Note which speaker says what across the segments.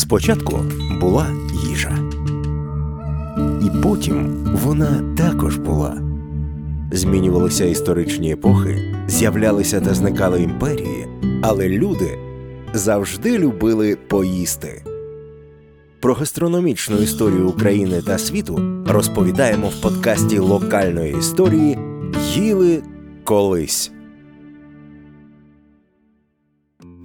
Speaker 1: Спочатку була їжа, і потім вона також була. Змінювалися історичні епохи, з'являлися та зникали імперії, але люди завжди любили поїсти. Про гастрономічну історію України та світу розповідаємо в подкасті локальної історії Їли колись.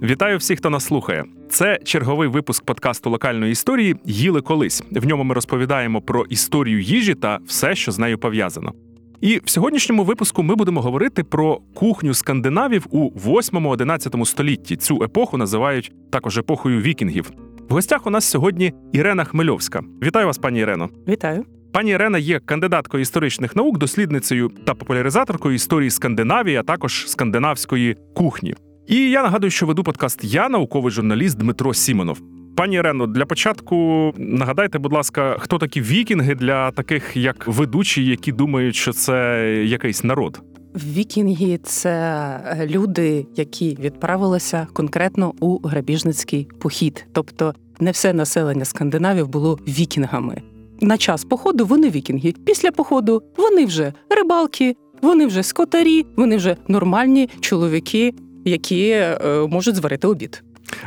Speaker 2: Вітаю всіх, хто нас слухає. Це черговий випуск подкасту локальної історії Їли колись. В ньому ми розповідаємо про історію їжі та все, що з нею пов'язано. І в сьогоднішньому випуску ми будемо говорити про кухню скандинавів у 8-11 столітті. Цю епоху називають також епохою вікінгів. В гостях у нас сьогодні Ірена Хмельовська. Вітаю вас, пані Ірено.
Speaker 3: Вітаю.
Speaker 2: Пані Ірена є кандидаткою історичних наук, дослідницею та популяризаторкою історії Скандинавії, а також скандинавської кухні. І я нагадую, що веду подкаст Я, науковий журналіст Дмитро Сімонов. Пані Ірено, для початку нагадайте, будь ласка, хто такі вікінги для таких як ведучі, які думають, що це якийсь народ.
Speaker 3: Вікінги це люди, які відправилися конкретно у грабіжницький похід. Тобто не все населення скандинавів було вікінгами. На час походу вони вікінги. Після походу вони вже рибалки, вони вже скотарі, вони вже нормальні чоловіки, які е, можуть зварити обід.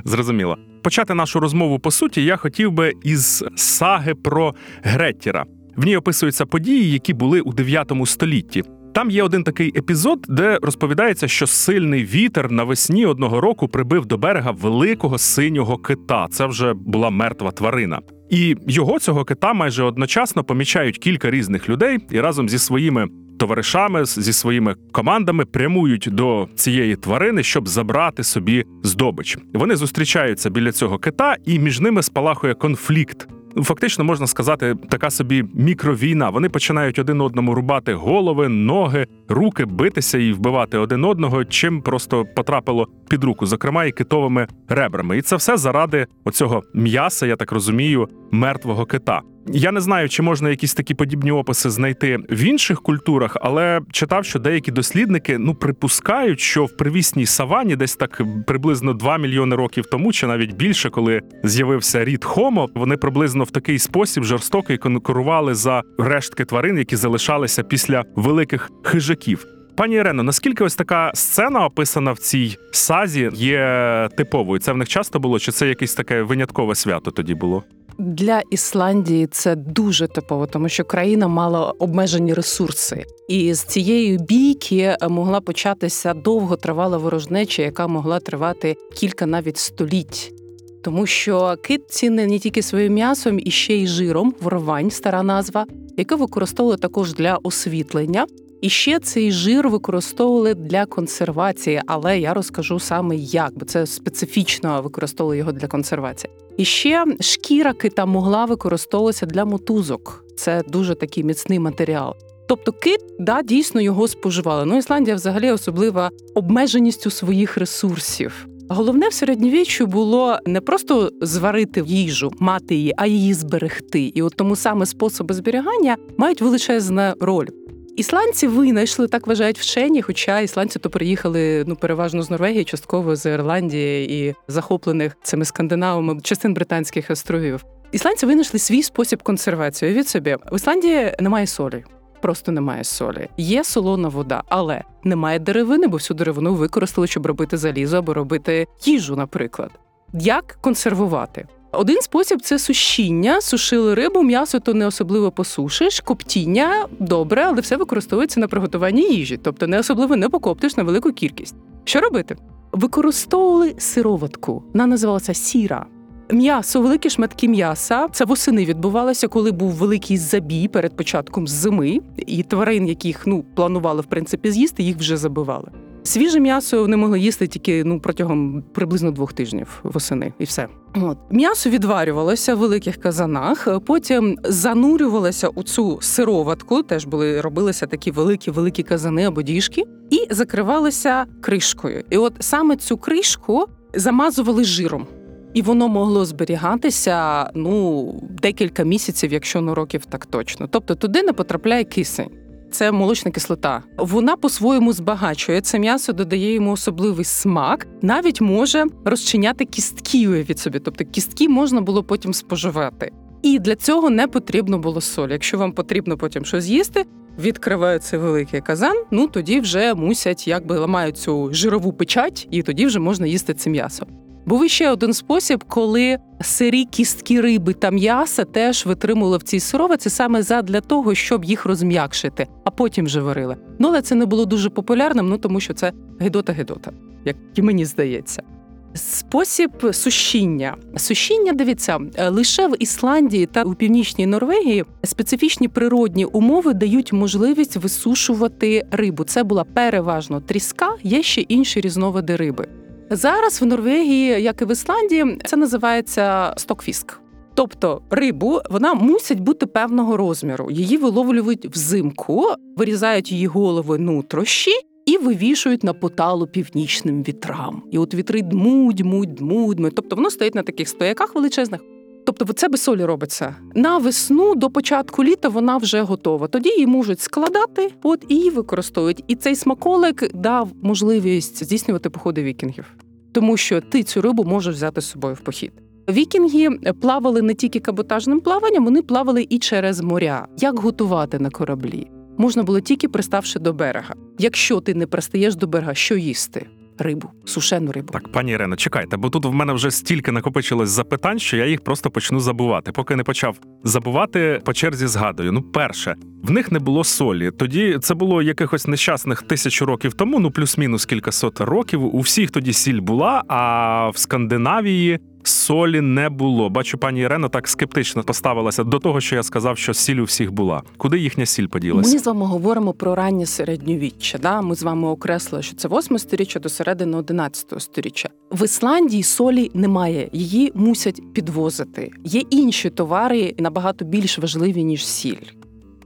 Speaker 2: Зрозуміло. Почати нашу розмову по суті я хотів би із саги про Греттіра. В ній описуються події, які були у 9 столітті. Там є один такий епізод, де розповідається, що сильний вітер навесні одного року прибив до берега великого синього кита. Це вже була мертва тварина. І його цього кита майже одночасно помічають кілька різних людей і разом зі своїми товаришами, зі своїми командами прямують до цієї тварини, щоб забрати собі здобич. Вони зустрічаються біля цього кита, і між ними спалахує конфлікт. Фактично можна сказати, така собі мікровійна. Вони починають один одному рубати голови, ноги, руки, битися і вбивати один одного, чим просто потрапило під руку, зокрема і китовими ребрами. І це все заради оцього м'яса, я так розумію, мертвого кита. Я не знаю, чи можна якісь такі подібні описи знайти в інших культурах, але читав, що деякі дослідники ну припускають, що в привісній савані, десь так приблизно 2 мільйони років тому, чи навіть більше, коли з'явився рід Хомо, вони приблизно в такий спосіб жорстоко конкурували за рештки тварин, які залишалися після великих хижаків. Пані Ірено, наскільки ось така сцена описана в цій сазі є типовою? Це в них часто було? Чи це якесь таке виняткове свято тоді було?
Speaker 3: Для Ісландії це дуже типово, тому що країна мала обмежені ресурси, і з цієї бійки могла початися довготривала ворожнеча, яка могла тривати кілька навіть століть. Тому що кит цінний не тільки своїм м'ясом, і ще й жиром, ворвань, стара назва, яке використовували також для освітлення. І ще цей жир використовували для консервації, але я розкажу саме як, бо це специфічно використовували його для консервації. І ще шкіра кита могла використовуватися для мотузок. Це дуже такий міцний матеріал. Тобто кит, да, дійсно його споживали. Ну, Ісландія взагалі особлива обмеженістю своїх ресурсів. Головне в середньовіччю було не просто зварити їжу, мати її, а її зберегти. І от тому саме способи зберігання мають величезну роль. Ісландці винайшли, так вважають вчені, хоча ісландці то приїхали ну переважно з Норвегії, частково з Ірландії і захоплених цими скандинавами частин британських островів. Ісландці винайшли свій спосіб консервації. Від собі в Ісландії немає солі. Просто немає солі. Є солона вода, але немає деревини, бо всю деревину використали, щоб робити залізо або робити їжу, наприклад. Як консервувати? Один спосіб це сушіння, сушили рибу, м'ясо то не особливо посушиш, коптіння добре, але все використовується на приготування їжі, тобто не особливо не покоптиш на велику кількість. Що робити? Використовували сироватку, вона називалася сіра. М'ясо, великі шматки м'яса. Це восени відбувалося, коли був великий забій перед початком зими, і тварин, яких ну планували в принципі з'їсти, їх вже забивали. Свіже м'ясо не могли їсти тільки ну протягом приблизно двох тижнів восени, і все. От м'ясо відварювалося в великих казанах, потім занурювалося у цю сироватку. Теж були робилися такі великі великі казани або діжки, і закривалися кришкою. І от саме цю кришку замазували жиром. І воно могло зберігатися ну декілька місяців, якщо не років так точно. Тобто туди не потрапляє кисень. Це молочна кислота. Вона по-своєму збагачує це м'ясо, додає йому особливий смак, навіть може розчиняти кістки від собі. Тобто кістки можна було потім споживати. І для цього не потрібно було солі. Якщо вам потрібно потім щось їсти, відкривається великий казан. Ну тоді вже мусять якби ламають цю жирову печать, і тоді вже можна їсти це м'ясо. Був іще один спосіб, коли сирі кістки риби та м'яса теж витримували в цій сировиці саме задля того, щоб їх розм'якшити, а потім вже варили. Ну але це не було дуже популярним, ну тому що це гидота-гидота, як і мені здається. Спосіб сушіння. Сушіння, дивіться, лише в Ісландії та у північній Норвегії специфічні природні умови дають можливість висушувати рибу. Це була переважно тріска, є ще інші різновиди риби. Зараз в Норвегії, як і в Ісландії, це називається стокфіск. Тобто рибу вона мусить бути певного розміру. Її виловлюють взимку, вирізають її голови нутрощі і вивішують на поталу північним вітрам. І от вітри дмуть, дмуть, дмуть. Тобто воно стоїть на таких стояках величезних. Тобто, це без солі робиться на весну до початку літа вона вже готова. Тоді її можуть складати, от і її використовують. І цей смаколик дав можливість здійснювати походи вікінгів, тому що ти цю рибу можеш взяти з собою в похід. Вікінги плавали не тільки каботажним плаванням, вони плавали і через моря. Як готувати на кораблі? Можна було тільки приставши до берега. Якщо ти не пристаєш до берега, що їсти? Рибу, сушену рибу.
Speaker 2: Так, пані Ірено, чекайте, бо тут в мене вже стільки накопичилось запитань, що я їх просто почну забувати. Поки не почав забувати, по черзі згадую. Ну, перше, в них не було солі. Тоді це було якихось нещасних тисячу років тому, ну плюс-мінус кількасот років. У всіх тоді сіль була, а в Скандинавії солі не було. Бачу, пані Ірена так скептично поставилася до того, що я сказав, що сіль у всіх була. Куди їхня сіль поділася?
Speaker 3: Ми з вами говоримо про раннє середньовіччя. Да? Ми з вами окреслили, що це 8 сторіччя до середини 11 сторіччя. В Ісландії солі немає, її мусять підвозити. Є інші товари набагато більш важливі ніж сіль,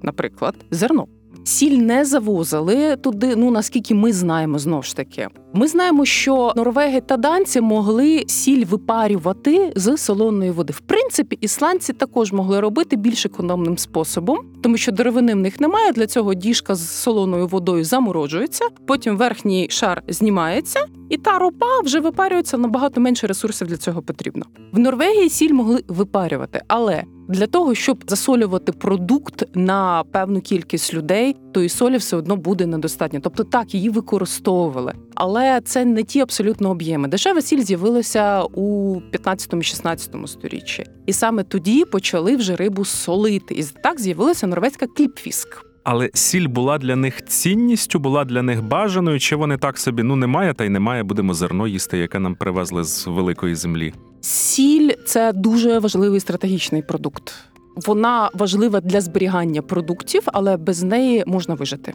Speaker 3: наприклад, зерно. Сіль не завозили туди. Ну наскільки ми знаємо знову ж таки. Ми знаємо, що норвеги та данці могли сіль випарювати з солоної води. В принципі, ісландці також могли робити більш економним способом, тому що деревини в них немає. Для цього діжка з солоною водою замороджується, потім верхній шар знімається, і та ропа вже випарюється набагато менше ресурсів для цього потрібно. В Норвегії сіль могли випарювати, але для того, щоб засолювати продукт на певну кількість людей, то і солі все одно буде недостатньо. Тобто так її використовували, але це не ті абсолютно об'єми. Дешева сіль з'явилася у 15-16 сторіччі, і саме тоді почали вже рибу солити. І так з'явилася норвезька кліпфіск.
Speaker 2: Але сіль була для них цінністю, була для них бажаною, чи вони так собі ну немає, та й немає, будемо зерно їсти, яке нам привезли з великої землі.
Speaker 3: Сіль це дуже важливий стратегічний продукт. Вона важлива для зберігання продуктів, але без неї можна вижити.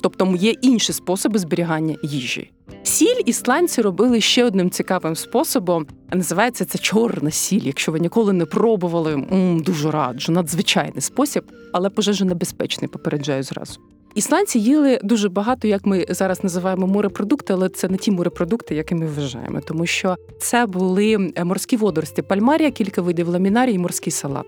Speaker 3: Тобто є інші способи зберігання їжі. Сіль ісландці робили ще одним цікавим способом. Називається це чорна сіль. Якщо ви ніколи не пробували, м, дуже раджу, надзвичайний спосіб, але пожежонебезпечний, попереджаю зразу. Ісландці їли дуже багато, як ми зараз називаємо морепродукти, але це не ті морепродукти, які ми вважаємо, тому що це були морські водорості, пальмарія, кілька видів ламінарії, морський салат.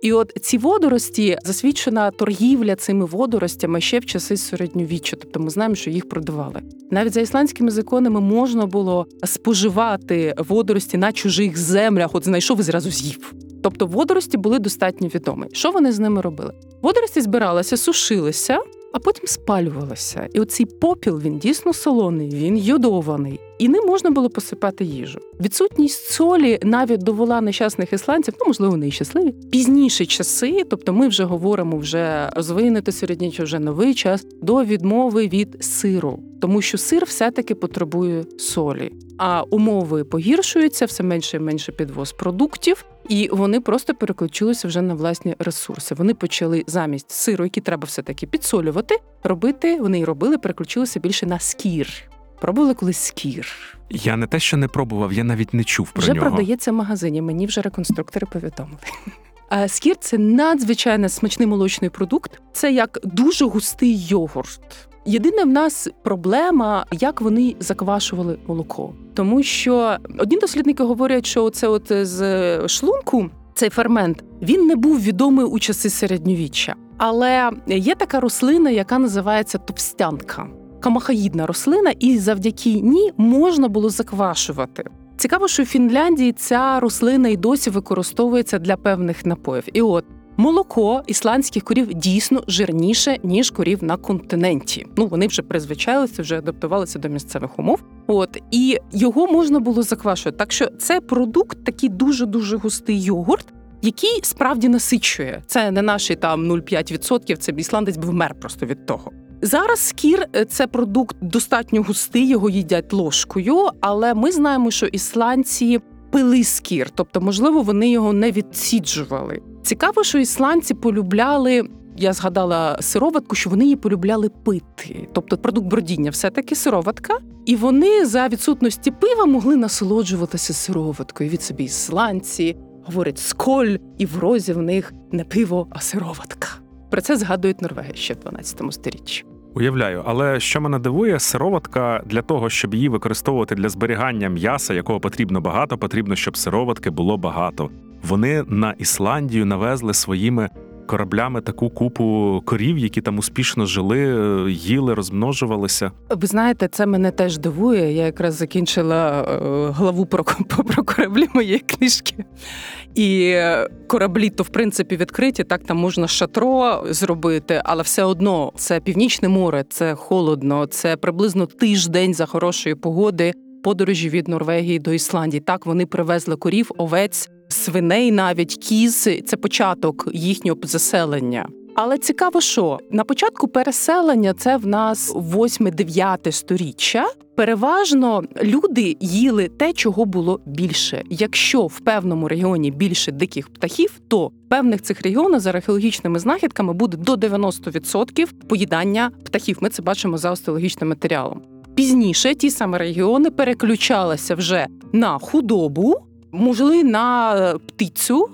Speaker 3: І от ці водорості засвідчена торгівля цими водоростями ще в часи середньовіччя, тобто ми знаємо, що їх продавали. Навіть за ісландськими законами можна було споживати водорості на чужих землях. От знайшов і зразу з'їв. Тобто водорості були достатньо відомі. Що вони з ними робили? Водорості збиралися, сушилися, а потім спалювалися. І оцей попіл він дійсно солоний, він йодований. І ним можна було посипати їжу. Відсутність солі навіть довела нещасних ісландців, ну можливо, вони і щасливі. Пізніші часи, тобто ми вже говоримо вже розвинути середньовіччя, вже новий час до відмови від сиру, тому що сир все-таки потребує солі. А умови погіршуються, все менше і менше підвоз продуктів. І вони просто переключилися вже на власні ресурси. Вони почали замість сиру, який треба все таки підсолювати, робити. Вони й робили, переключилися більше на скір. Пробували колись скір.
Speaker 2: Я не те, що не пробував, я навіть не чув про
Speaker 3: вже
Speaker 2: нього.
Speaker 3: продається в магазині. Мені вже реконструктори повідомили. А скір це надзвичайно смачний молочний продукт. Це як дуже густий йогурт. Єдине в нас проблема, як вони заквашували молоко, тому що одні дослідники говорять, що це от з шлунку цей фермент він не був відомий у часи середньовіччя. Але є така рослина, яка називається товстянка. Камахаїдна рослина, і завдяки ній можна було заквашувати. Цікаво, що в Фінляндії ця рослина і досі використовується для певних напоїв. І от молоко ісландських корів дійсно жирніше ніж корів на континенті. Ну вони вже призвичайлися, вже адаптувалися до місцевих умов. От і його можна було заквашувати. Так що це продукт, такий дуже дуже густий йогурт. Який справді насичує. Це не наші там 0,5%, це ісландець би вмер просто від того. Зараз скір е, це продукт достатньо густий, його їдять ложкою, але ми знаємо, що ісландці пили скір, тобто, можливо, вони його не відсіджували. Цікаво, що ісландці полюбляли. Я згадала сироватку, що вони її полюбляли пити, тобто продукт бродіння, все таки сироватка, і вони за відсутності пива могли насолоджуватися сироваткою від собі ісландці, говорять сколь, і в розі в них не пиво, а сироватка. Про це згадують Норвеги ще в 12 сторіччі.
Speaker 2: Уявляю, але що мене дивує, сироватка для того, щоб її використовувати для зберігання м'яса, якого потрібно багато, потрібно, щоб сироватки було багато. Вони на Ісландію навезли своїми кораблями таку купу корів, які там успішно жили, їли, розмножувалися.
Speaker 3: Ви знаєте, це мене теж дивує. Я якраз закінчила е, главу про, про кораблі моєї книжки. І кораблі, то в принципі відкриті, так там можна шатро зробити, але все одно це північне море, це холодно, це приблизно тиждень за хорошої погоди. Подорожі від Норвегії до Ісландії. Так вони привезли корів, овець, свиней, навіть кіз. Це початок їхнього заселення. Але цікаво, що на початку переселення це в нас 8-9 сторіччя. Переважно люди їли те, чого було більше. Якщо в певному регіоні більше диких птахів, то в певних цих регіонах за археологічними знахідками буде до 90% поїдання птахів. Ми це бачимо за остеологічним матеріалом. Пізніше ті самі регіони переключалися вже на худобу, могли на птицю.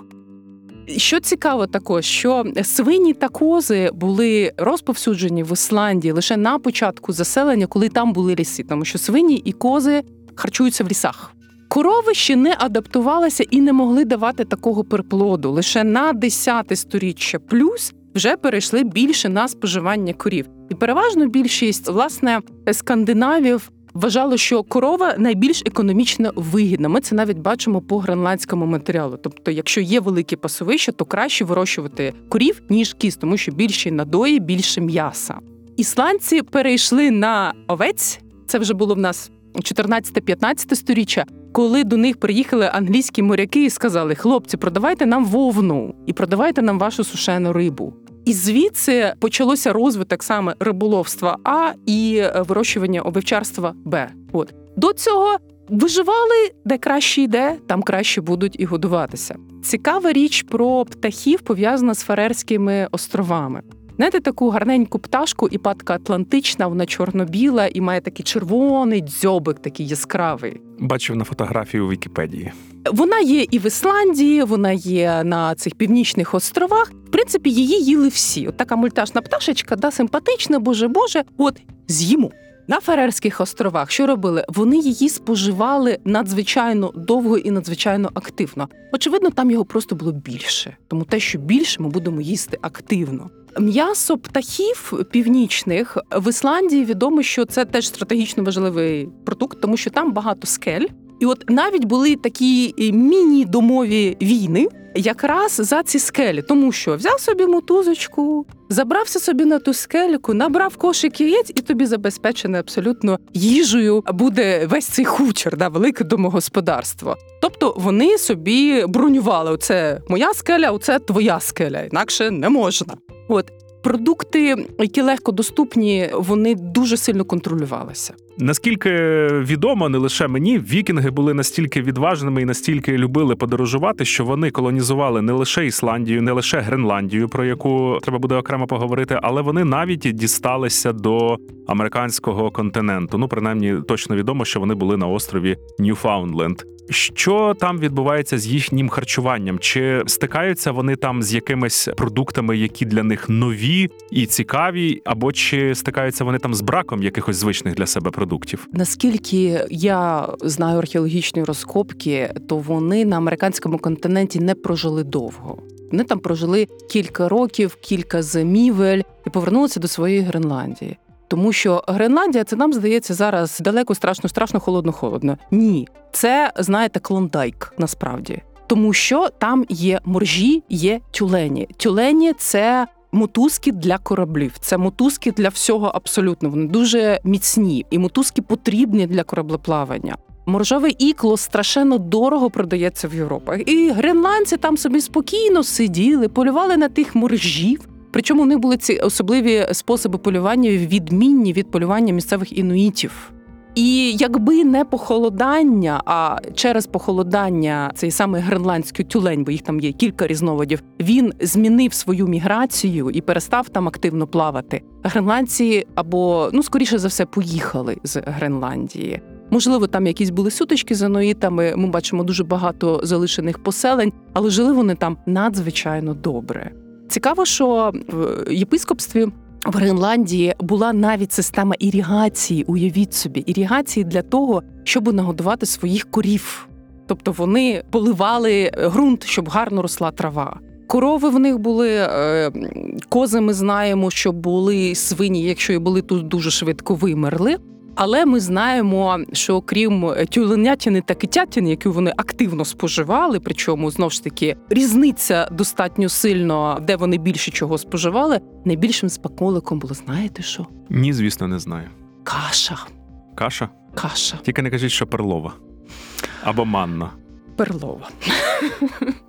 Speaker 3: Що цікаво, також що свині та кози були розповсюджені в Ісландії лише на початку заселення, коли там були ліси, тому що свині і кози харчуються в лісах. Корови ще не адаптувалися і не могли давати такого переплоду. Лише на 10 сторіччя плюс вже перейшли більше на споживання корів. І переважно більшість власне скандинавів вважало, що корова найбільш економічно вигідна. Ми це навіть бачимо по гренландському матеріалу. Тобто, якщо є великі пасовища, то краще вирощувати корів ніж кіз, тому що більше надої, більше м'яса. Ісландці перейшли на овець. Це вже було в нас 14-15 сторіччя, коли до них приїхали англійські моряки і сказали: хлопці, продавайте нам вовну і продавайте нам вашу сушену рибу. І звідси почалося розвиток саме риболовства А і вирощування овечарства Б. От до цього виживали, де краще йде, там краще будуть і годуватися. Цікава річ про птахів пов'язана з Фарерськими островами. Знаєте, таку гарненьку пташку, і падка Атлантична, вона чорно-біла і має такий червоний дзьобик, такий яскравий.
Speaker 2: Бачив на фотографії у Вікіпедії.
Speaker 3: Вона є і в Ісландії, вона є на цих північних островах. В принципі, її їли всі. От така мультяшна пташечка, да, симпатична, боже боже. От з'їмо. На Ферерських островах що робили? Вони її споживали надзвичайно довго і надзвичайно активно. Очевидно, там його просто було більше, тому те, що більше, ми будемо їсти активно. М'ясо птахів північних в Ісландії відомо, що це теж стратегічно важливий продукт, тому що там багато скель. І от навіть були такі міні-домові війни, якраз за ці скелі, тому що взяв собі мотузочку, забрався собі на ту скельку, набрав кошик яєць, і тобі забезпечене абсолютно їжею буде весь цей хутір, да, велике домогосподарство. Тобто вони собі бронювали: оце моя скеля, оце твоя скеля, інакше не можна. От продукти, які легко доступні, вони дуже сильно контролювалися.
Speaker 2: Наскільки відомо, не лише мені, вікінги були настільки відважними і настільки любили подорожувати, що вони колонізували не лише Ісландію, не лише Гренландію, про яку треба буде окремо поговорити, але вони навіть дісталися до американського континенту. Ну, принаймні, точно відомо, що вони були на острові Ньюфаундленд. Що там відбувається з їхнім харчуванням? Чи стикаються вони там з якимись продуктами, які для них нові і цікаві, або чи стикаються вони там з браком якихось звичних для себе продуктів?
Speaker 3: Наскільки я знаю археологічні розкопки, то вони на американському континенті не прожили довго. Вони там прожили кілька років, кілька зимівель і повернулися до своєї Гренландії. Тому що Гренландія це нам здається зараз далеко страшно, страшно, холодно, холодно. Ні, це знаєте, клондайк насправді, тому що там є моржі, є тюлені. Тюлені це мотузки для кораблів. Це мотузки для всього абсолютно. Вони дуже міцні, і мотузки потрібні для кораблеплавання. Моржове ікло страшенно дорого продається в Європах. І гренландці там собі спокійно сиділи, полювали на тих моржів. Причому у них були ці особливі способи полювання, відмінні від полювання місцевих інуїтів. І якби не похолодання, а через похолодання цей самий гренландський тюлень, бо їх там є кілька різновидів, він змінив свою міграцію і перестав там активно плавати. Гренландці або ну скоріше за все поїхали з Гренландії. Можливо, там якісь були сутички з аноїтами. Ми бачимо дуже багато залишених поселень, але жили вони там надзвичайно добре. Цікаво, що в єпископстві в Гренландії була навіть система ірігації. Уявіть собі, ірігації для того, щоб нагодувати своїх корів. Тобто вони поливали ґрунт, щоб гарно росла трава. Корови в них були, е, кози ми знаємо, що були свині, якщо і були, то дуже швидко вимерли. Але ми знаємо, що крім тюленятини та китятини, які вони активно споживали, причому знову ж таки різниця достатньо сильно, де вони більше чого споживали. Найбільшим спаколиком було знаєте що?
Speaker 2: Ні, звісно, не знаю.
Speaker 3: Каша.
Speaker 2: Каша.
Speaker 3: Каша
Speaker 2: Тільки не кажіть, що перлова або манна.
Speaker 3: перлова.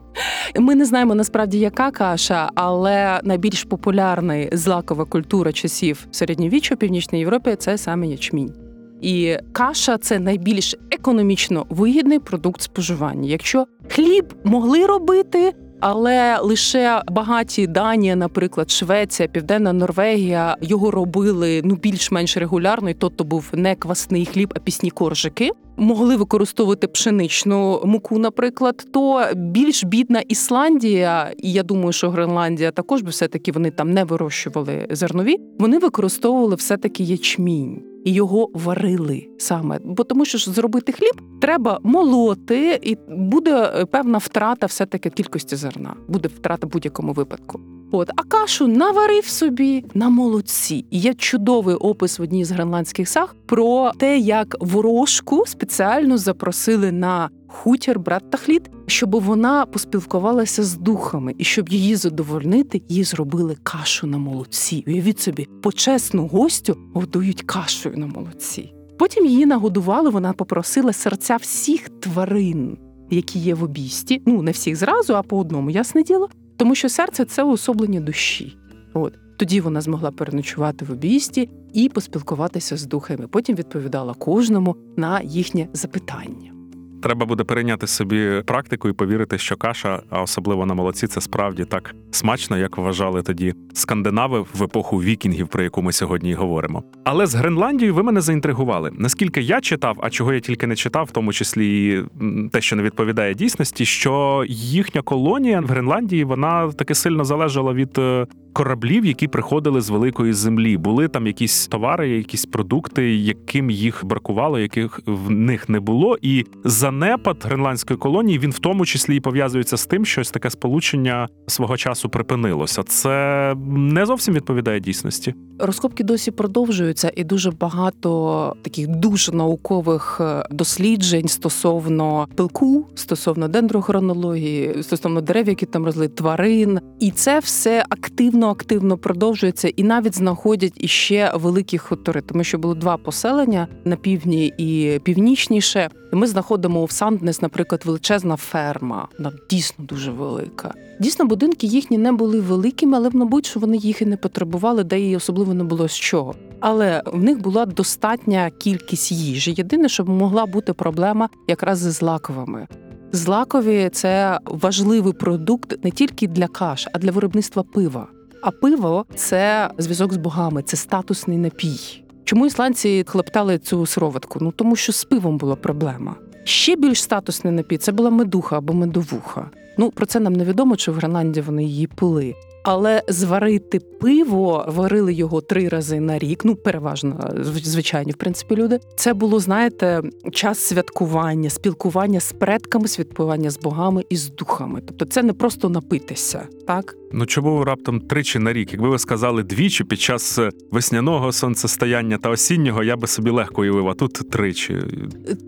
Speaker 3: Ми не знаємо насправді, яка каша, але найбільш популярна злакова культура часів середньовіччя в Північній Європі це саме ячмінь. І каша це найбільш економічно вигідний продукт споживання. Якщо хліб могли робити, але лише багаті Данія, наприклад, Швеція, Південна Норвегія його робили ну більш-менш регулярно, і то то був не квасний хліб, а пісні коржики. Могли використовувати пшеничну муку, наприклад, то більш бідна Ісландія, і я думаю, що Гренландія також би все-таки вони там не вирощували зернові. Вони використовували все-таки ячмінь і його варили саме. Бо тому, що зробити хліб треба молоти, і буде певна втрата все-таки кількості зерна. Буде втрата в будь-якому випадку. От, а кашу наварив собі на молодці. Є чудовий опис в одній з гренландських саг про те, як ворожку спеціально запросили на хутір брат Тахліт, щоб вона поспілкувалася з духами, і щоб її задовольнити, їй зробили кашу на молодці. Уявіть собі, почесну гостю годують кашею на молодці. Потім її нагодували. Вона попросила серця всіх тварин, які є в обісті. Ну не всіх зразу, а по одному, ясне діло. Тому що серце це уособлення душі. От тоді вона змогла переночувати в обійсті і поспілкуватися з духами. Потім відповідала кожному на їхнє запитання.
Speaker 2: Треба буде перейняти собі практику і повірити, що каша, а особливо на молоці, це справді так смачно, як вважали тоді скандинави в епоху вікінгів, про яку ми сьогодні й говоримо. Але з Гренландією ви мене заінтригували. Наскільки я читав, а чого я тільки не читав, в тому числі і те, що не відповідає дійсності, що їхня колонія в Гренландії вона таки сильно залежала від е, кораблів, які приходили з великої землі. Були там якісь товари, якісь продукти, яким їх бракувало, яких в них не було. І занепад гренландської колонії він в тому числі і пов'язується з тим, що ось таке сполучення свого часу припинилося. Це не зовсім відповідає дійсності.
Speaker 3: Розкопки досі продовжуються, і дуже багато таких дуже наукових е, досліджень стосовно пилку, стосовно дендрохронології, стосовно дерев, які там росли, тварин, і це все активно активно продовжується, і навіть знаходять іще великі хутори, тому що було два поселення на півдні і північніше. Ми знаходимо у Санднес, наприклад, величезна ферма, вона дійсно дуже велика. Дійсно, будинки їхні не були великими, але мабуть, що вони їх і не потребували, де її особливо не було з чого. Але в них була достатня кількість їжі. Єдине, що могла бути проблема якраз з злаковими. Злакові це важливий продукт не тільки для каш, а для виробництва пива. А пиво це зв'язок з богами, це статусний напій. Чому ісландці хлептали цю сироватку? Ну тому що з пивом була проблема. Ще більш статусний напій це була медуха або медовуха. Ну про це нам невідомо, чи в Гренландії вони її пили. Але зварити пиво варили його три рази на рік. Ну, переважно звичайні, в принципі, люди. Це було, знаєте, час святкування, спілкування з предками, святкування з богами і з духами. Тобто, це не просто напитися, так
Speaker 2: Ну чому раптом тричі на рік? Якби ви сказали двічі під час е, весняного сонцестояння та осіннього, я би собі легко уявив, а тут тричі.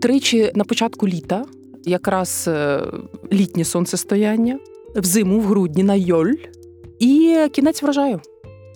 Speaker 3: тричі на початку літа, якраз е, літнє сонцестояння, взиму в грудні на йоль і кінець врожаю.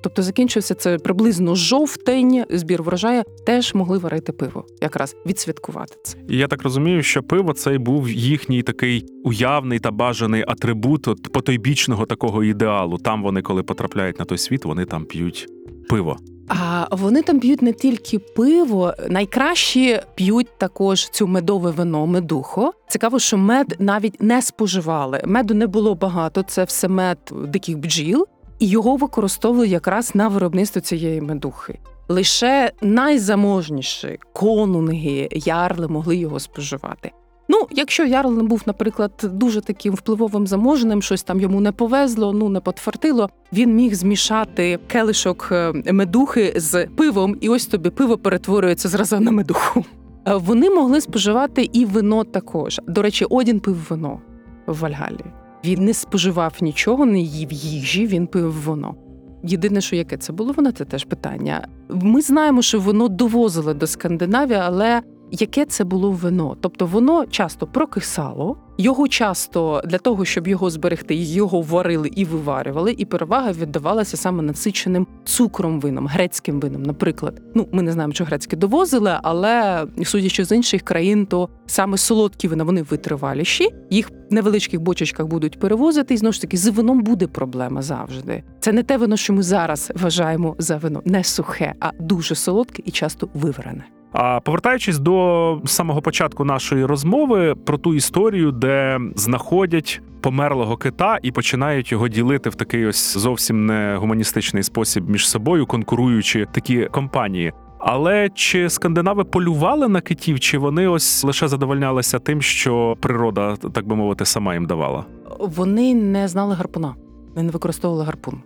Speaker 3: Тобто закінчився це приблизно жовтень, збір врожаю, теж могли варити пиво, якраз відсвяткувати це.
Speaker 2: Я так розумію, що пиво це був їхній такий уявний та бажаний атрибут от потойбічного такого ідеалу. Там вони, коли потрапляють на той світ, вони там п'ють пиво.
Speaker 3: А вони там п'ють не тільки пиво, найкраще п'ють також цю медове вино, медухо. Цікаво, що мед навіть не споживали. Меду не було багато, це все мед диких бджіл, і його використовували якраз на виробництво цієї медухи. Лише найзаможніші конунги, ярли могли його споживати. Ну, якщо Ярл не був, наприклад, дуже таким впливовим заможним, щось там йому не повезло, ну не потвертило, він міг змішати келишок е, медухи з пивом, і ось тобі пиво перетворюється зразу на медуху. Е, Вони могли споживати і вино також. До речі, Одін пив вино в Вальгалі. Він не споживав нічого, не їв їжі, він пив вино. Єдине, що яке це було, воно це теж питання. Ми знаємо, що воно довозили до Скандинавії, але яке це було вино? Тобто воно часто прокисало, його часто для того, щоб його зберегти, його варили і виварювали, і перевага віддавалася саме насиченим цукром вином, грецьким вином, наприклад. Ну, ми не знаємо, чи грецькі довозили, але судячи з інших країн, то саме солодкі вина вони витриваліші. Їх в невеличких бочечках будуть перевозити, і знову ж таки з вином буде проблема завжди. Це не те вино, що ми зараз вважаємо за вино, не сухе, а дуже солодке і часто виварене.
Speaker 2: А повертаючись до самого початку нашої розмови про ту історію, де знаходять померлого кита і починають його ділити в такий ось зовсім не гуманістичний спосіб між собою, конкуруючи такі компанії. Але чи скандинави полювали на китів, чи вони ось лише задовольнялися тим, що природа, так би мовити, сама їм давала?
Speaker 3: Вони не знали гарпуна, вони не використовували гарпун.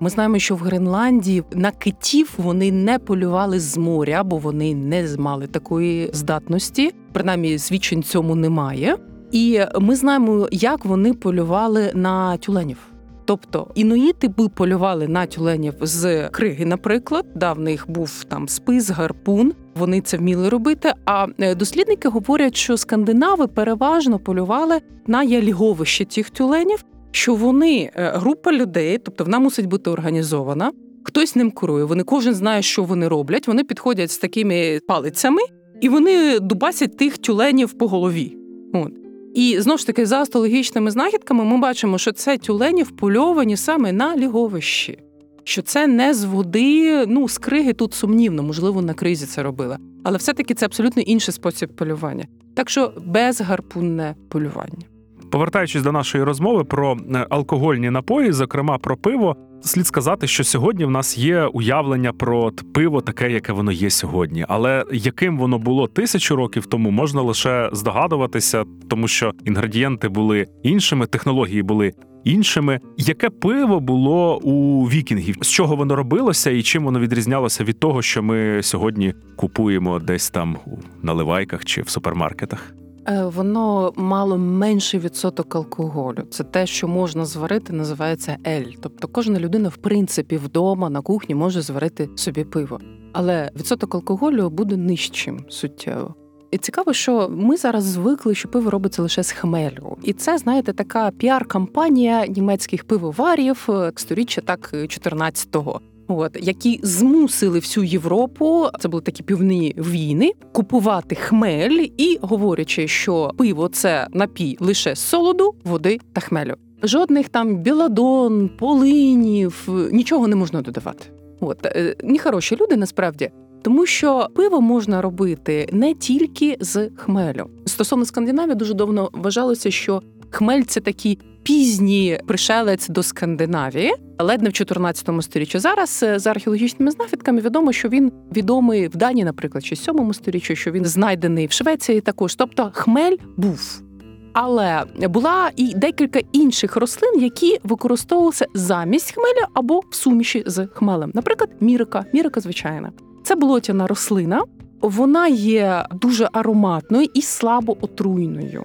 Speaker 3: Ми знаємо, що в Гренландії на китів вони не полювали з моря, бо вони не мали такої здатності. Принаймні, свідчень цьому немає. І ми знаємо, як вони полювали на тюленів. Тобто інуїти би полювали на тюленів з криги, наприклад, да, в них був там спис, гарпун. Вони це вміли робити. А е, дослідники говорять, що скандинави переважно полювали на яліговище тих тюленів, що вони е, група людей, тобто вона мусить бути організована. Хтось ним керує. Вони кожен знає, що вони роблять. Вони підходять з такими палицями і вони дубасять тих тюленів по голові. От. І знову ж таки, за астологічними знахідками, ми бачимо, що це тюлені впольовані саме на ліговищі. Що це не з води, ну з криги тут сумнівно, можливо, на кризі це робили. Але все-таки це абсолютно інший спосіб полювання. Так що безгарпунне полювання.
Speaker 2: Повертаючись до нашої розмови про е, алкогольні напої, зокрема про пиво, слід сказати, що сьогодні в нас є уявлення про пиво, таке, яке воно є сьогодні. Але яким воно було тисячу років тому, можна лише здогадуватися, тому що інгредієнти були іншими, технології були іншими. Яке пиво було у вікінгів? З чого воно робилося і чим воно відрізнялося від того, що ми сьогодні купуємо десь там у наливайках чи в супермаркетах?
Speaker 3: Е, Воно мало менший відсоток алкоголю. Це те, що можна зварити, називається ель. Тобто кожна людина, в принципі, вдома на кухні може зварити собі пиво. Але відсоток алкоголю буде нижчим суттєво. І цікаво, що ми зараз звикли, що пиво робиться лише з хмелю. І це, знаєте, така піар-кампанія німецьких пивоварів е, сторіччя так 14-го. От які змусили всю Європу, це були такі півні війни, купувати хмель і говорячи, що пиво це напій лише солоду, води та хмелю. Жодних там біладон, полинів, нічого не можна додавати. От е, нехороші люди насправді. Тому що пиво можна робити не тільки з хмелю. Стосовно Скандинавії, дуже давно вважалося, що хмель це такий пізній пришелець до Скандинавії, ледь не в 14 сторіччі. Зараз е, за археологічними знахідками відомо, що він відомий в Данії, наприклад, чи 7 сторіччі, що він знайдений в Швеції також. Тобто хмель був. Але була і декілька інших рослин, які використовувалися замість хмеля або в суміші з хмелем. Наприклад, мірика, мірика звичайна. Це болотяна рослина. Вона є дуже ароматною і слабо отруйною.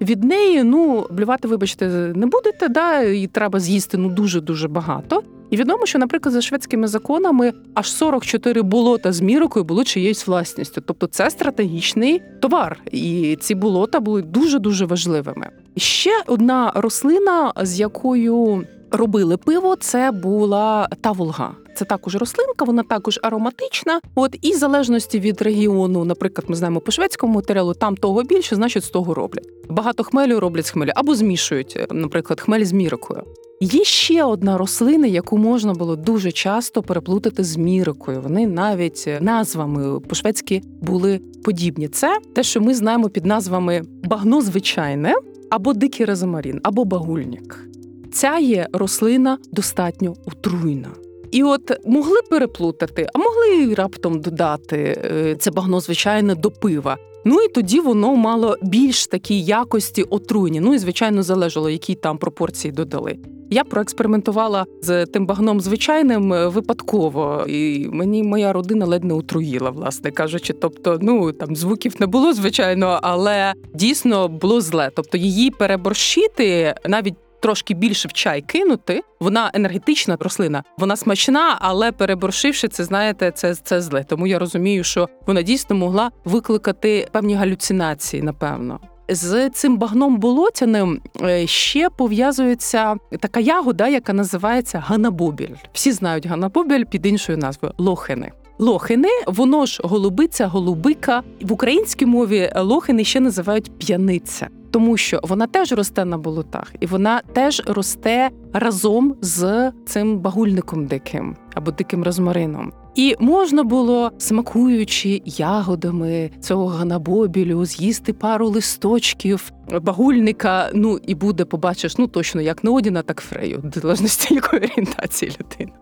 Speaker 3: Від неї, ну, блювати, вибачте, не будете, да, і треба з'їсти ну дуже дуже багато. І відомо, що, наприклад, за шведськими законами аж 44 болота з мірокою були чиєюсь власністю. Тобто це стратегічний товар, і ці болота були дуже дуже важливими. Ще одна рослина, з якою робили пиво, це була таволга. Це також рослинка, вона також ароматична. От і в залежності від регіону, наприклад, ми знаємо по шведському матеріалу, там того більше, значить, з того роблять. Багато хмелю роблять з хмелю або змішують, наприклад, хмель з мірикою. Є ще одна рослина, яку можна було дуже часто переплутати з мірикою. Вони навіть назвами по-шведськи були подібні. Це те, що ми знаємо під назвами багно звичайне, або дикий розмарін, або багульник. Ця є рослина достатньо отруйна. І от могли переплутати, а могли раптом додати е, це багно звичайне до пива. Ну і тоді воно мало більш такі якості отруйні. Ну і звичайно залежало, які там пропорції додали. Я проекспериментувала з тим багном звичайним е, випадково, і мені моя родина ледь не отруїла, власне кажучи. Тобто, ну там звуків не було звичайно, але дійсно було зле. Тобто її переборщити навіть. Трошки більше в чай кинути, вона енергетична рослина, вона смачна, але переборшивши це, знаєте, це це зле. Тому я розумію, що вона дійсно могла викликати певні галюцинації, напевно. З цим багном болотяним е, ще пов'язується така ягода, яка називається ганабобіль. Всі знають ганабобіль під іншою назвою лохини. Лохини, воно ж голубиця, голубика. В українській мові лохини ще називають п'яниця, тому що вона теж росте на болотах, і вона теж росте разом з цим багульником диким або диким розмарином. І можна було, смакуючи ягодами цього ганабобілю, з'їсти пару листочків багульника. Ну і буде, побачиш, ну точно як Нодіна, так Фрею, залежності якої орієнтації людини.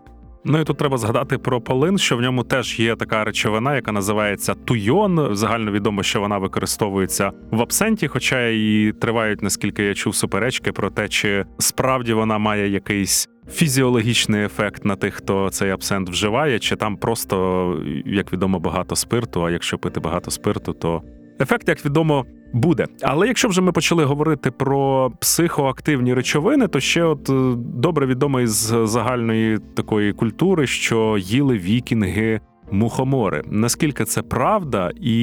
Speaker 2: Ну і тут треба згадати про полин, що в ньому теж є така речовина, яка називається туйон. Загально відомо, що вона використовується в абсенті, хоча і тривають, наскільки я чув, суперечки про те, чи справді вона має якийсь фізіологічний ефект на тих, хто цей абсент вживає, чи там просто, як відомо, багато спирту. А якщо пити багато спирту, то ефект, як відомо, буде. Але якщо вже ми почали говорити про психоактивні речовини, то ще от е, добре відомо із загальної такої культури, що їли вікінги. Мухомори. Наскільки це правда, і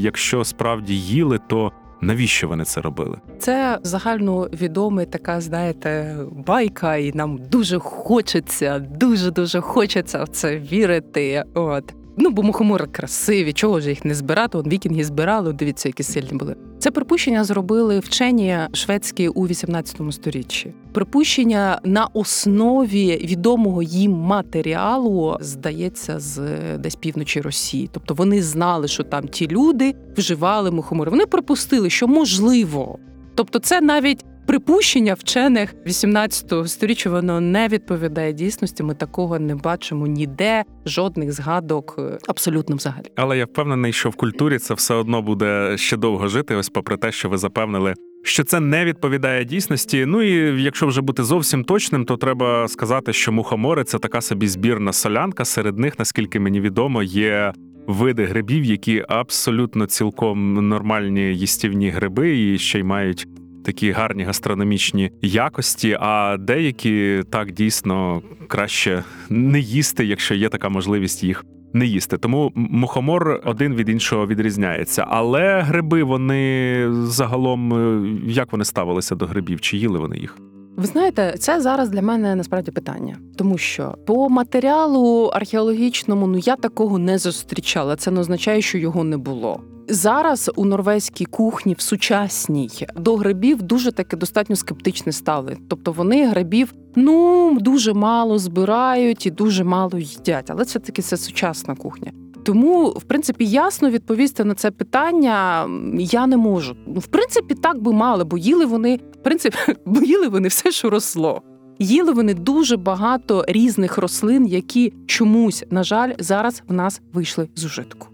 Speaker 2: якщо справді їли, то навіщо вони це робили?
Speaker 3: Це загально відома така, знаєте, байка, і нам дуже хочеться, дуже дуже хочеться в це вірити. От Ну, бо мухомори красиві, чого ж їх не збирати? От вікінги збирали, дивіться, які сильні були. Це припущення зробили вчені шведські у 18 сторіччі. Припущення на основі відомого їм матеріалу здається з десь півночі Росії. Тобто вони знали, що там ті люди вживали мухомори. Вони припустили, що можливо. Тобто, це навіть припущення вчених 18 сторіччя воно не відповідає дійсності. Ми такого не бачимо ніде, жодних згадок е, абсолютно взагалі.
Speaker 2: Але я впевнений, що в культурі це все одно буде ще довго жити. Ось, попри те, що ви запевнили. Що це не відповідає дійсності. Ну і якщо вже бути зовсім точним, то треба сказати, що мухомори це така собі збірна солянка. Серед них, наскільки мені відомо, є види грибів, які абсолютно цілком нормальні їстівні гриби, і ще й мають такі гарні гастрономічні якості, а деякі так дійсно краще не їсти, якщо є така можливість їх. Не їсти, тому мухомор один від іншого відрізняється. Але гриби вони загалом е, як вони ставилися до грибів? Чи їли вони їх?
Speaker 3: Ви знаєте, це зараз для мене насправді питання, тому що по матеріалу археологічному ну я такого не зустрічала. Це не означає, що його не було. Зараз у норвезькій кухні в сучасній до грибів дуже таке достатньо скептичне ставлення. Тобто вони грибів ну дуже мало збирають і дуже мало їдять, але це таки це сучасна кухня. Тому, в принципі, ясно відповісти на це питання я не можу. Ну, в принципі, так би мали, бо їли вони, в принципі, бо їли вони все, що росло. Їли вони дуже багато різних рослин, які чомусь, на жаль, зараз в нас вийшли з ужитку.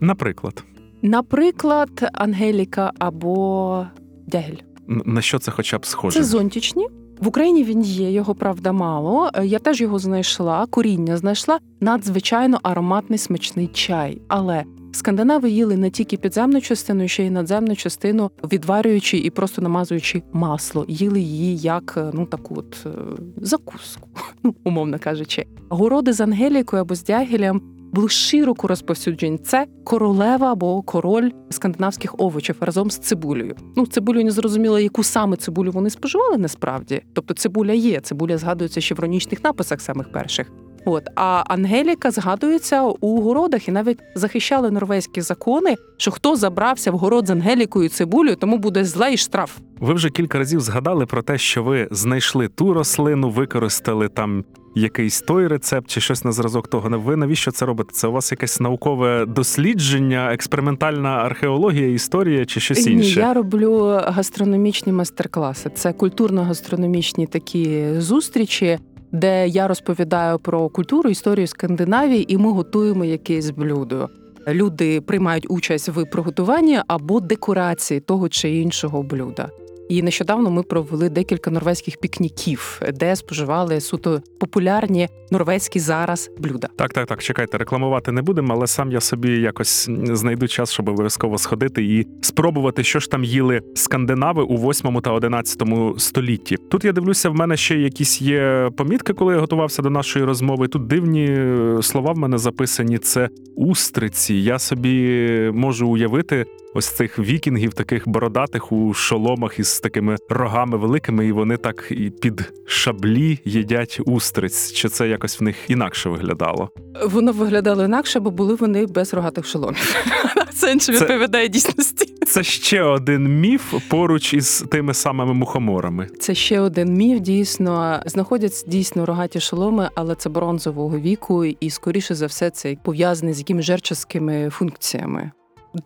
Speaker 2: Наприклад.
Speaker 3: Наприклад, Ангеліка або Дягель.
Speaker 2: На що це хоча б схоже?
Speaker 3: Це зонтічні. В Україні він є, його правда мало. Я теж його знайшла, коріння знайшла. Надзвичайно ароматний смачний чай. Але скандинави їли не тільки підземну частину, ще й надземну частину, відварюючи і просто намазуючи масло. Їли її як ну таку от е, закуску, ну умовно кажучи. Городи з ангелікою або з дягілем були широко розповсюджені. Це королева або король скандинавських овочів разом з цибулею. Ну, цибулю не зрозуміло, яку саме цибулю вони споживали насправді. Тобто цибуля є, цибуля згадується ще в ронічних написах самих перших. От а Ангеліка згадується у городах і навіть захищали норвезькі закони, що хто забрався в город з Ангелікою цибулею, тому буде зле і штраф.
Speaker 2: Ви вже кілька разів згадали про те, що ви знайшли ту рослину, використали там якийсь той рецепт чи щось на зразок того. Ви навіщо це робите? Це у вас якесь наукове дослідження, експериментальна археологія, історія чи щось
Speaker 3: Ні,
Speaker 2: інше?
Speaker 3: я роблю гастрономічні майстер-класи. Це культурно-гастрономічні такі зустрічі, де я розповідаю про культуру, історію Скандинавії, і ми готуємо якесь блюдо. Люди приймають участь в приготуванні або декорації того чи іншого блюда. І нещодавно ми провели декілька норвезьких пікніків, де споживали суто популярні норвезькі зараз блюда.
Speaker 2: Так, так, так. Чекайте, рекламувати не будемо, але сам я собі якось знайду час, щоб обов'язково сходити і спробувати, що ж там їли скандинави у 8 та 11 столітті. Тут я дивлюся, в мене ще якісь є помітки, коли я готувався до нашої розмови. Тут дивні е, слова в мене записані. Це устриці. Я собі можу уявити. Ось цих вікінгів, таких бородатих у шоломах із такими рогами великими, і вони так і під шаблі їдять устриць. Чи це якось в них інакше виглядало?
Speaker 3: Воно виглядало інакше, бо були вони без рогатих шоломів. Це інше відповідає дійсності.
Speaker 2: Це ще один міф поруч із тими самими мухоморами.
Speaker 3: Це ще один міф. Дійсно знаходяться дійсно рогаті шоломи, але це бронзового віку, і скоріше за все це пов'язане з якимись жерчаскими функціями.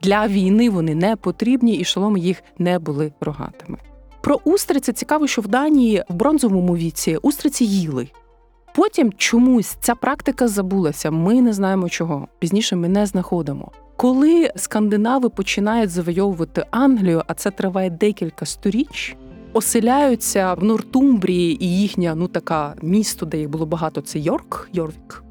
Speaker 3: Для війни вони не потрібні, і шоломи їх не були рогатими. Про устриці цікаво, що в Данії в бронзовому віці устриці їли. Потім чомусь ця практика забулася. Ми не знаємо чого. Пізніше ми не знаходимо. Коли скандинави починають завойовувати Англію, а це триває декілька сторіч, оселяються в Нортумбрії і їхня ну така місто, де їх було багато, це Йорк, Йорвік.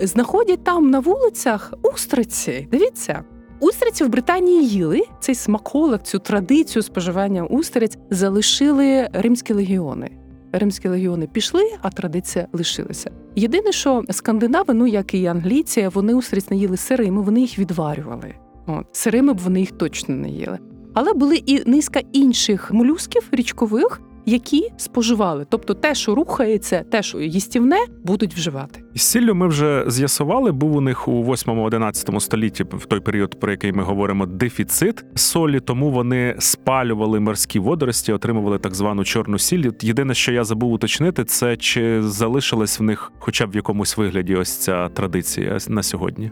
Speaker 3: Знаходять там на вулицях устриці. Дивіться. Устриці в Британії їли цей смаколик, цю традицію споживання устриць залишили римські легіони. Римські легіони пішли, а традиція лишилася. Єдине, що скандинави, ну як і англійці, вони устриць не їли сирими, вони їх відварювали. От сирими б вони їх точно не їли. Але були і низка інших молюсків річкових, які споживали. Тобто те, що рухається, те, що їстівне, будуть вживати.
Speaker 2: З сіллю ми вже з'ясували, був у них у 8-11 столітті, в той період, про який ми говоримо, дефіцит солі, тому вони спалювали морські водорості, отримували так звану чорну сіль. Єдине, що я забув уточнити, це чи залишилась в них хоча б в якомусь вигляді ось ця традиція на сьогодні.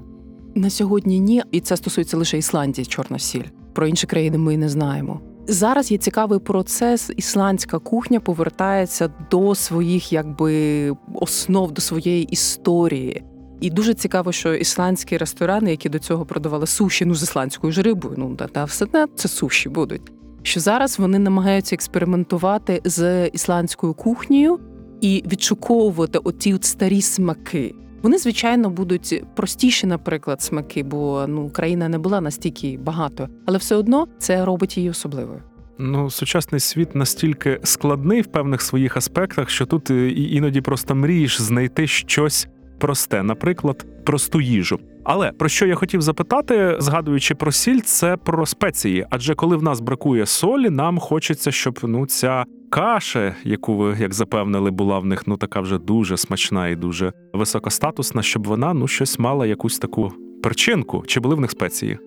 Speaker 3: На сьогодні ні, і це стосується лише Ісландії, чорна сіль. Про інші країни ми не знаємо. Зараз є цікавий процес. Ісландська кухня повертається до своїх якби основ, до своєї історії. І дуже цікаво, що ісландські ресторани, які до цього продавали суші, ну з ісландською ж рибою, ну та, та все одно це суші будуть. Що зараз вони намагаються експериментувати з ісландською кухнею і відшуковувати оті от старі смаки. Вони, звичайно, будуть простіші, наприклад, смаки, бо ну країна не була настільки багато, але все одно це робить її особливою.
Speaker 2: Ну, сучасний світ настільки складний в певних своїх аспектах, що тут е, іноді просто мрієш знайти щось просте, наприклад, просту їжу. Але про що я хотів запитати, згадуючи про сіль, це про спеції. Адже коли в нас бракує солі, нам хочеться, щоб ну ця каша, яку ви як запевнили, була в них ну така вже дуже смачна і дуже високостатусна, щоб вона ну щось мала якусь таку перчинку. Чи були в них спеції?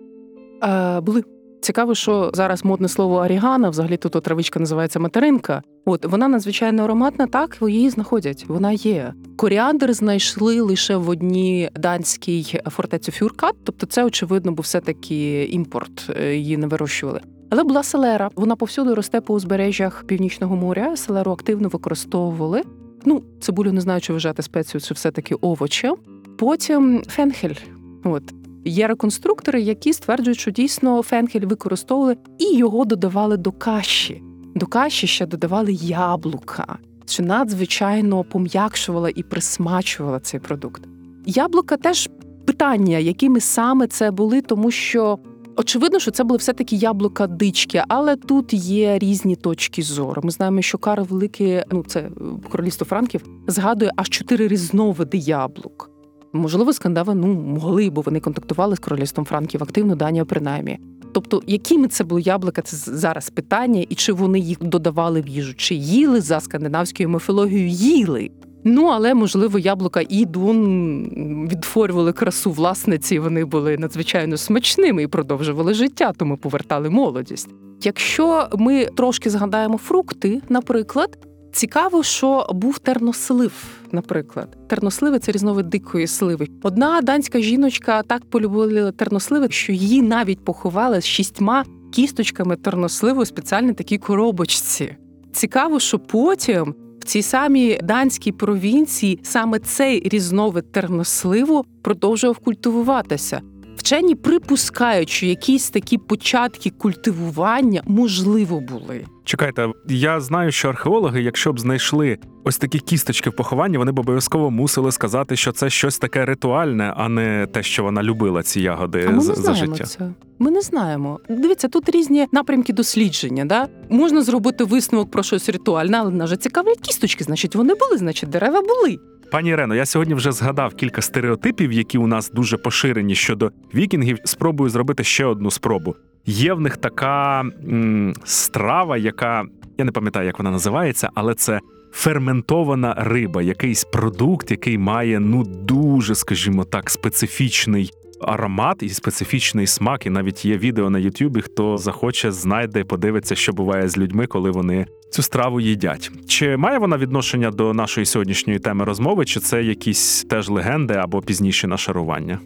Speaker 3: Е, були. Цікаво, що зараз модне слово орігано, взагалі тут травичка називається материнка. От вона надзвичайно ароматна, так її знаходять. Вона є. Коріандр знайшли лише в одній данській фортеці Фюркат, тобто це очевидно, був все таки імпорт, е, її не вирощували. Але була селера. Вона повсюди росте по узбережжях північного моря. Селеру активно використовували. Ну, цибулю не знаю, чи вважати спецію, чи все таки овочем. Потім фенхель. От Є реконструктори, які стверджують, що дійсно фенхель використовували і його додавали до каші. До каші ще додавали яблука, що надзвичайно пом'якшувала і присмачувала цей продукт. Яблука теж питання, якими саме це були, тому що очевидно, що це були все-таки яблука дички, але тут є різні точки зору. Ми знаємо, що Карл Великий, ну це королівство Франків, згадує аж чотири різновиди яблук. Можливо, скандави ну могли, бо вони контактували з королівством Франків активно, Данія принаймні. Тобто, якими це були яблука, це зараз питання, і чи вони їх додавали в їжу, чи їли за скандинавською міфологією, їли. Ну, але можливо, яблука і дун відтворювали красу власниці. Вони були надзвичайно смачними і продовжували життя, тому повертали молодість. Якщо ми трошки згадаємо фрукти, наприклад, цікаво, що був тернослив. Наприклад, терносливи це різновид дикої сливи. Одна данська жіночка так полюбила терносливи, що її навіть поховали з шістьма кісточками терносливу у спеціальній такій коробочці. Цікаво, що потім в цій самій данській провінції саме цей різновид терносливу продовжував культивуватися. Вчені припускають, що якісь такі початки культивування можливо були.
Speaker 2: Чекайте, я знаю, що археологи, якщо б знайшли ось такі кісточки в похованні, вони б обов'язково мусили сказати, що це щось таке ритуальне, а не те, що вона любила ці ягоди
Speaker 3: А ми
Speaker 2: за,
Speaker 3: не
Speaker 2: за
Speaker 3: знаємо
Speaker 2: життя.
Speaker 3: це. Ми не знаємо. Дивіться, тут різні напрямки дослідження. Да? Можна зробити висновок про щось ритуальне, але нас же цікавлять кісточки. Значить, вони були, значить, дерева були.
Speaker 2: Пані Ірено, я сьогодні вже згадав кілька стереотипів, які у нас дуже поширені щодо вікінгів. Спробую зробити ще одну спробу. Є в них така м, страва, яка я не пам'ятаю, як вона називається, але це ферментована риба, якийсь продукт, який має ну дуже, скажімо так, специфічний. Аромат і специфічний смак, і навіть є відео на Ютубі. Хто захоче, знайде, подивиться, що буває з людьми, коли вони цю страву їдять. Чи має вона відношення до нашої сьогоднішньої теми розмови, чи це якісь теж легенди або пізніші нашарування?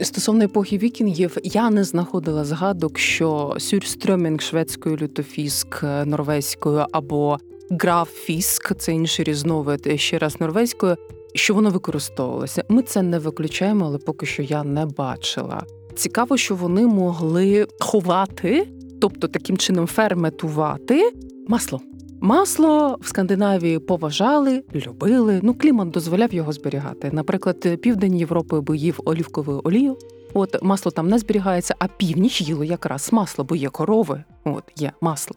Speaker 3: Стосовно епохи вікінгів, я не знаходила згадок, що сюрстрьомінг шведською, лютофіск е, норвезькою або граффіск, це інший різновид е, ще раз норвезькою, що воно використовувалося. Ми це не виключаємо, але поки що я не бачила. Цікаво, що вони могли ховати, тобто таким чином ферментувати масло. Масло в Скандинавії поважали, любили. Ну, клімат дозволяв його зберігати. Наприклад, південь Європи би їв олівкову олію. От масло там не зберігається, а північ їло якраз масло, бо є корови. От є масло.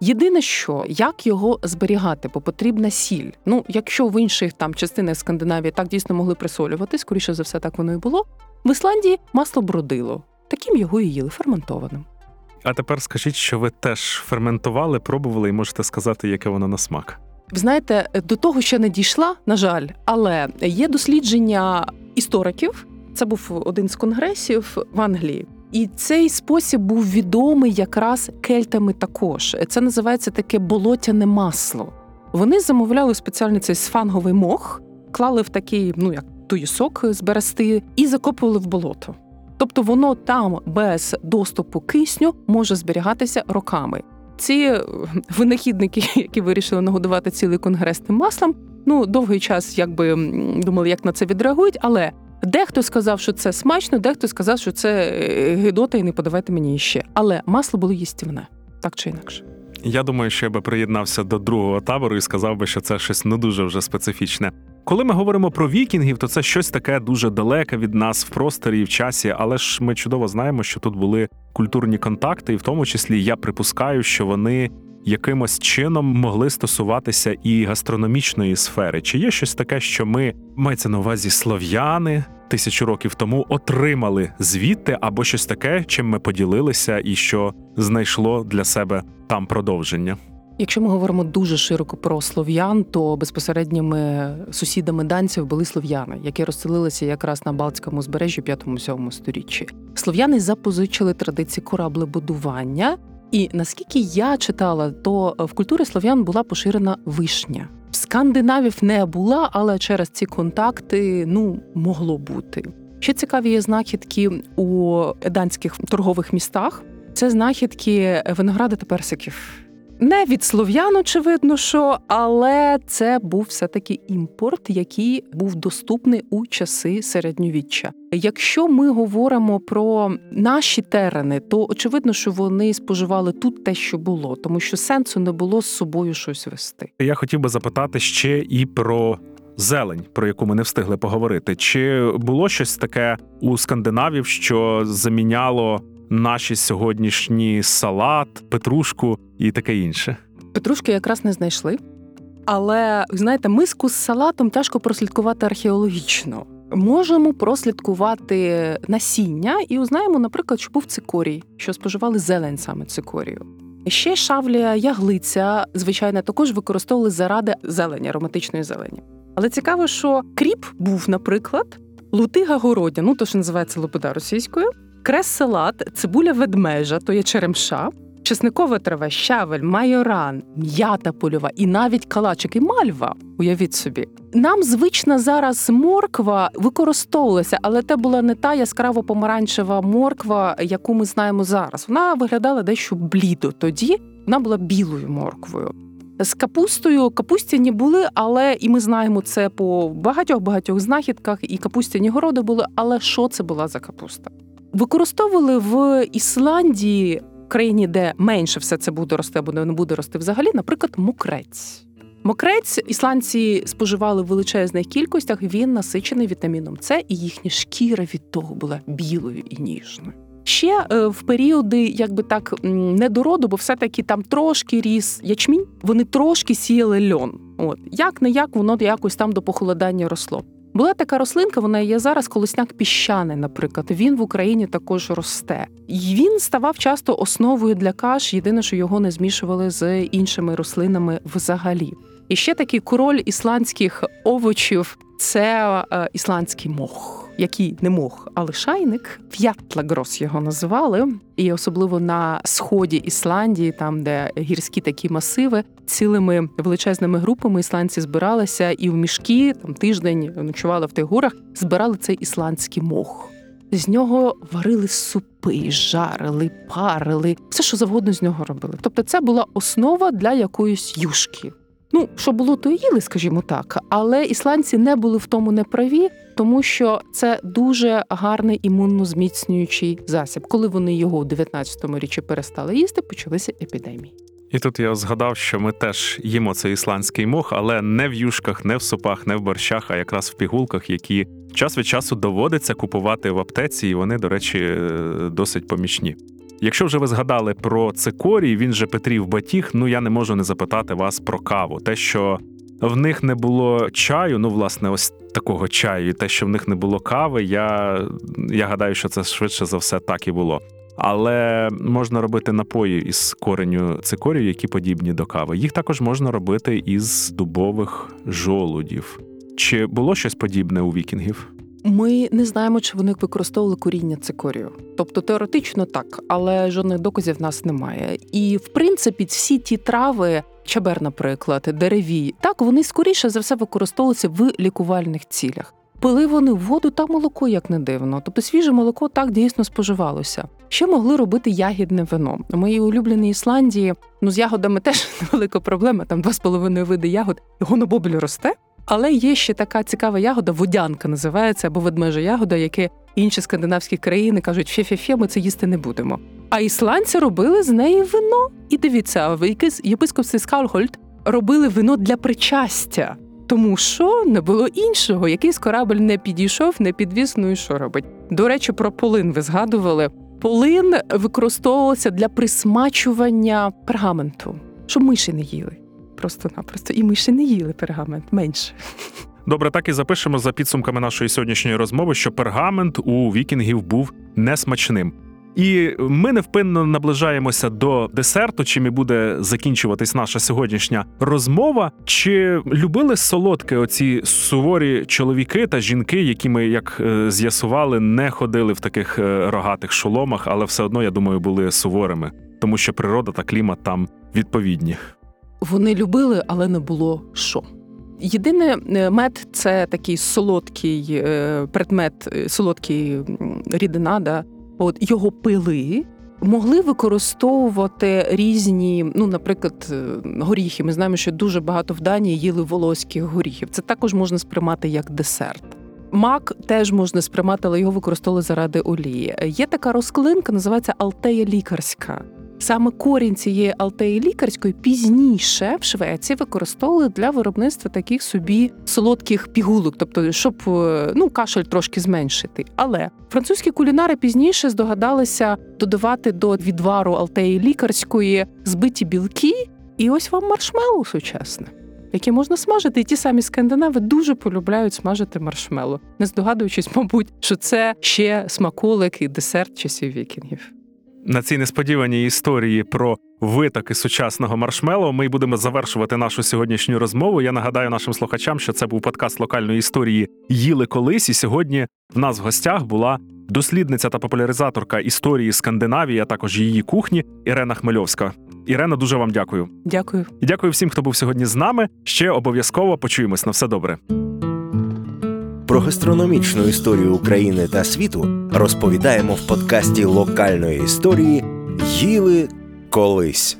Speaker 3: Єдине, що як його зберігати, бо потрібна сіль. Ну, якщо в інших там частинах Скандинавії так дійсно могли присолювати, скоріше за все, так воно і було. В Ісландії масло бродило. Таким його і їли ферментованим.
Speaker 2: А тепер скажіть, що ви теж ферментували, пробували і можете сказати, яке воно на смак.
Speaker 3: Знаєте, до того ще не дійшла, на жаль, але є дослідження істориків. Це був один з конгресів в Англії. І цей спосіб був відомий якраз кельтами також. Це називається таке болотяне масло. Вони замовляли спеціальний цей сфанговий мох, клали в такий, ну як туїсок з берести, і закопували в болото. Тобто воно там без доступу кисню може зберігатися роками. Ці е, винахідники, які вирішили нагодувати цілий конгрес тим маслом, ну довгий час якби думали, як на це відреагують, але дехто сказав, що це смачно, дехто сказав, що це е, гидота, і не подавайте мені ще. Але масло було їстівне, так чи інакше.
Speaker 2: Я думаю, що я би приєднався до другого табору і сказав би, що це щось не дуже вже специфічне. Коли ми говоримо про вікінгів, то це щось таке дуже далеке від нас в просторі і в часі, але ж ми чудово знаємо, що тут були культурні контакти, і в тому числі я припускаю, що вони якимось чином могли стосуватися і гастрономічної сфери. Чи є щось таке, що ми мається на увазі слов'яни тисячу років тому отримали звідти, або щось таке, чим ми поділилися, і що знайшло для себе там продовження?
Speaker 3: Якщо ми говоримо дуже широко про слов'ян, то безпосередніми сусідами данців були слов'яни, які розселилися якраз на Балтському узбережжі в 5-7 сторіччі. Слов'яни запозичили традиції кораблебудування, і наскільки я читала, то в культурі слов'ян була поширена вишня. В Скандинавів не була, але через ці контакти ну могло бути. Ще цікаві є знахідки у данських торгових містах. Це знахідки винограда та персиків. Не від слов'ян, очевидно, що, але це був все-таки імпорт, який був доступний у часи середньовіччя. Якщо ми говоримо про наші терени, то очевидно, що вони споживали тут те, що було, тому що сенсу не було з собою щось вести.
Speaker 2: Я хотів би запитати ще і про зелень, про яку ми не встигли поговорити. Чи було щось таке у скандинавів, що заміняло наші сьогоднішні салат, петрушку і таке інше?
Speaker 3: Петрушки якраз не знайшли. Але знаєте, миску з салатом тяжко прослідкувати археологічно. Можемо прослідкувати насіння і узнаємо, наприклад, що був цикорій, що споживали зелень саме цикорію. Ще шавлія, яглиця, звичайно, також використовували заради зелені, ароматичної зелені. Але цікаво, що кріп був, наприклад, лутига городя, ну то що називається лобода російською, крес-салат, цибуля ведмежа, то є черемша, чесникова трава, щавель, майоран, м'ята польова і навіть калачик і мальва. Уявіть собі. Нам звична зараз морква використовувалася, але це була не та яскраво помаранчева морква, яку ми знаємо зараз. Вона виглядала дещо блідо тоді. Вона була білою морквою. З капустою капустяні були, але і ми знаємо це по багатьох багатьох знахідках, і капустяні городи були. Але що це була за капуста? Використовували в Ісландії, країні, де менше все це буде рости, або не буде рости взагалі, наприклад, мокрець. Мокрець ісландці споживали в величезних кількостях. Він насичений вітаміном С, і їхня шкіра від того була білою і ніжною. Ще е, в періоди, якби так м, не до роду, бо все-таки там трошки ріс ячмінь, вони трошки сіяли льон. От як не як воно якось там до похолодання росло. Була така рослинка, вона є зараз колосняк піщаний, наприклад. Він в Україні також росте. І він ставав часто основою для каш. Єдине, що його не змішували з іншими рослинами взагалі. І ще такий король ісландських овочів це е, ісландський мох, який не мох, а лишайник. В'ятлагрос його називали. І особливо на сході Ісландії, там де гірські такі масиви, цілими величезними групами ісландці збиралися і в мішки там тиждень ночували в тих горах, збирали цей ісландський мох. З нього варили супи, жарили, парили, все, що завгодно з нього робили. Тобто, це була основа для якоїсь юшки. Ну, що було, то їли, скажімо так. Але ісландці не були в тому неправі, тому що це дуже гарний імунно зміцнюючий засіб. Коли вони його у 19-му річчі перестали їсти, почалися епідемії.
Speaker 2: І тут я згадав, що ми теж їмо цей ісландський мох, але не в юшках, не в супах, не в борщах, а якраз в пігулках, які час від часу доводиться купувати в аптеці, і вони, до речі, е, досить помічні. Якщо вже ви згадали про цикорій, він же Петрів Батіг, ну я не можу не запитати вас про каву. Те, що в них не було чаю, ну власне, ось такого чаю, і те, що в них не було кави, я, я гадаю, що це швидше за все так і було. Але можна робити напої із кореню цикорію, які подібні до кави. Їх також можна робити із дубових жолудів. Чи було щось подібне у вікінгів?
Speaker 3: Ми не знаємо, чи вони використовували коріння цикорію. Тобто теоретично так, але жодних доказів в нас немає. І в принципі, всі ті трави, чабер, наприклад, деревій, так вони скоріше за все використовуються в лікувальних цілях. Пили вони воду та молоко, як не дивно. Тобто свіже молоко так дійсно споживалося. Ще могли робити ягідне вино. У моїй улюбленій Ісландії, ну з ягодами теж невелика проблема. Там два з половиною види ягод. Гонобобль росте. Але є ще така цікава ягода, водянка називається, або ведмежа ягода, яке інші скандинавські країни кажуть, фе-фе-фе, ми це їсти не будемо. А ісландці робили з неї вино. І дивіться, єпископстві Скалгольд робили вино для причастя. Тому що не було іншого, якийсь корабль не підійшов, не підвіз, ну і що робить. До речі, про полин ви згадували. Полин використовувався для присмачування пергаменту, щоб миші не їли. Просто-напросто. І миші не їли пергамент менше.
Speaker 2: Добре, так і запишемо за підсумками нашої сьогоднішньої розмови, що пергамент у вікінгів був несмачним. І ми невпинно наближаємося до десерту, чим і буде закінчуватись наша сьогоднішня розмова. Чи любили солодке оці суворі чоловіки та жінки, які ми, як е, з'ясували, не ходили в таких е, рогатих шоломах, але все одно, я думаю, були суворими, тому що природа та клімат там відповідні.
Speaker 3: Вони любили, але не було що. Єдине, е, мед це такий солодкий е, предмет, е, солодкий рідина, да? От його пили, могли використовувати різні, ну, наприклад, горіхи. Ми знаємо, що дуже багато в Данії їли волоських горіхів. Це також можна сприймати як десерт. Мак теж можна сприймати, але його використовували заради олії. Є така розклинка, називається Алтея лікарська. Саме корінь цієї алтеї лікарської пізніше в Швеції використовували для виробництва таких собі солодких пігулок, тобто щоб е, ну кашель трошки зменшити. Але французькі кулінари пізніше здогадалися додавати до відвару алтеї лікарської збиті білки, і ось вам маршмеллоу сучасне. Які можна смажити, і ті самі скандинави дуже полюбляють смажити маршмеллоу, не здогадуючись, мабуть, що це ще смаколик і десерт часів вікінгів.
Speaker 2: На цій несподіваній історії про витоки сучасного маршмеллоу ми будемо завершувати нашу сьогоднішню розмову. Я нагадаю нашим слухачам, що це був подкаст локальної історії Їли колись. І сьогодні в нас в гостях була дослідниця та популяризаторка історії Скандинавії, а також її кухні Ірена Хмельовська. Ірена, дуже вам дякую.
Speaker 3: Дякую.
Speaker 2: І дякую всім, хто був сьогодні з нами. Ще обов'язково почуємось на все добре.
Speaker 1: Про гастрономічну історію України та світу розповідаємо в подкасті локальної історії Їли колись.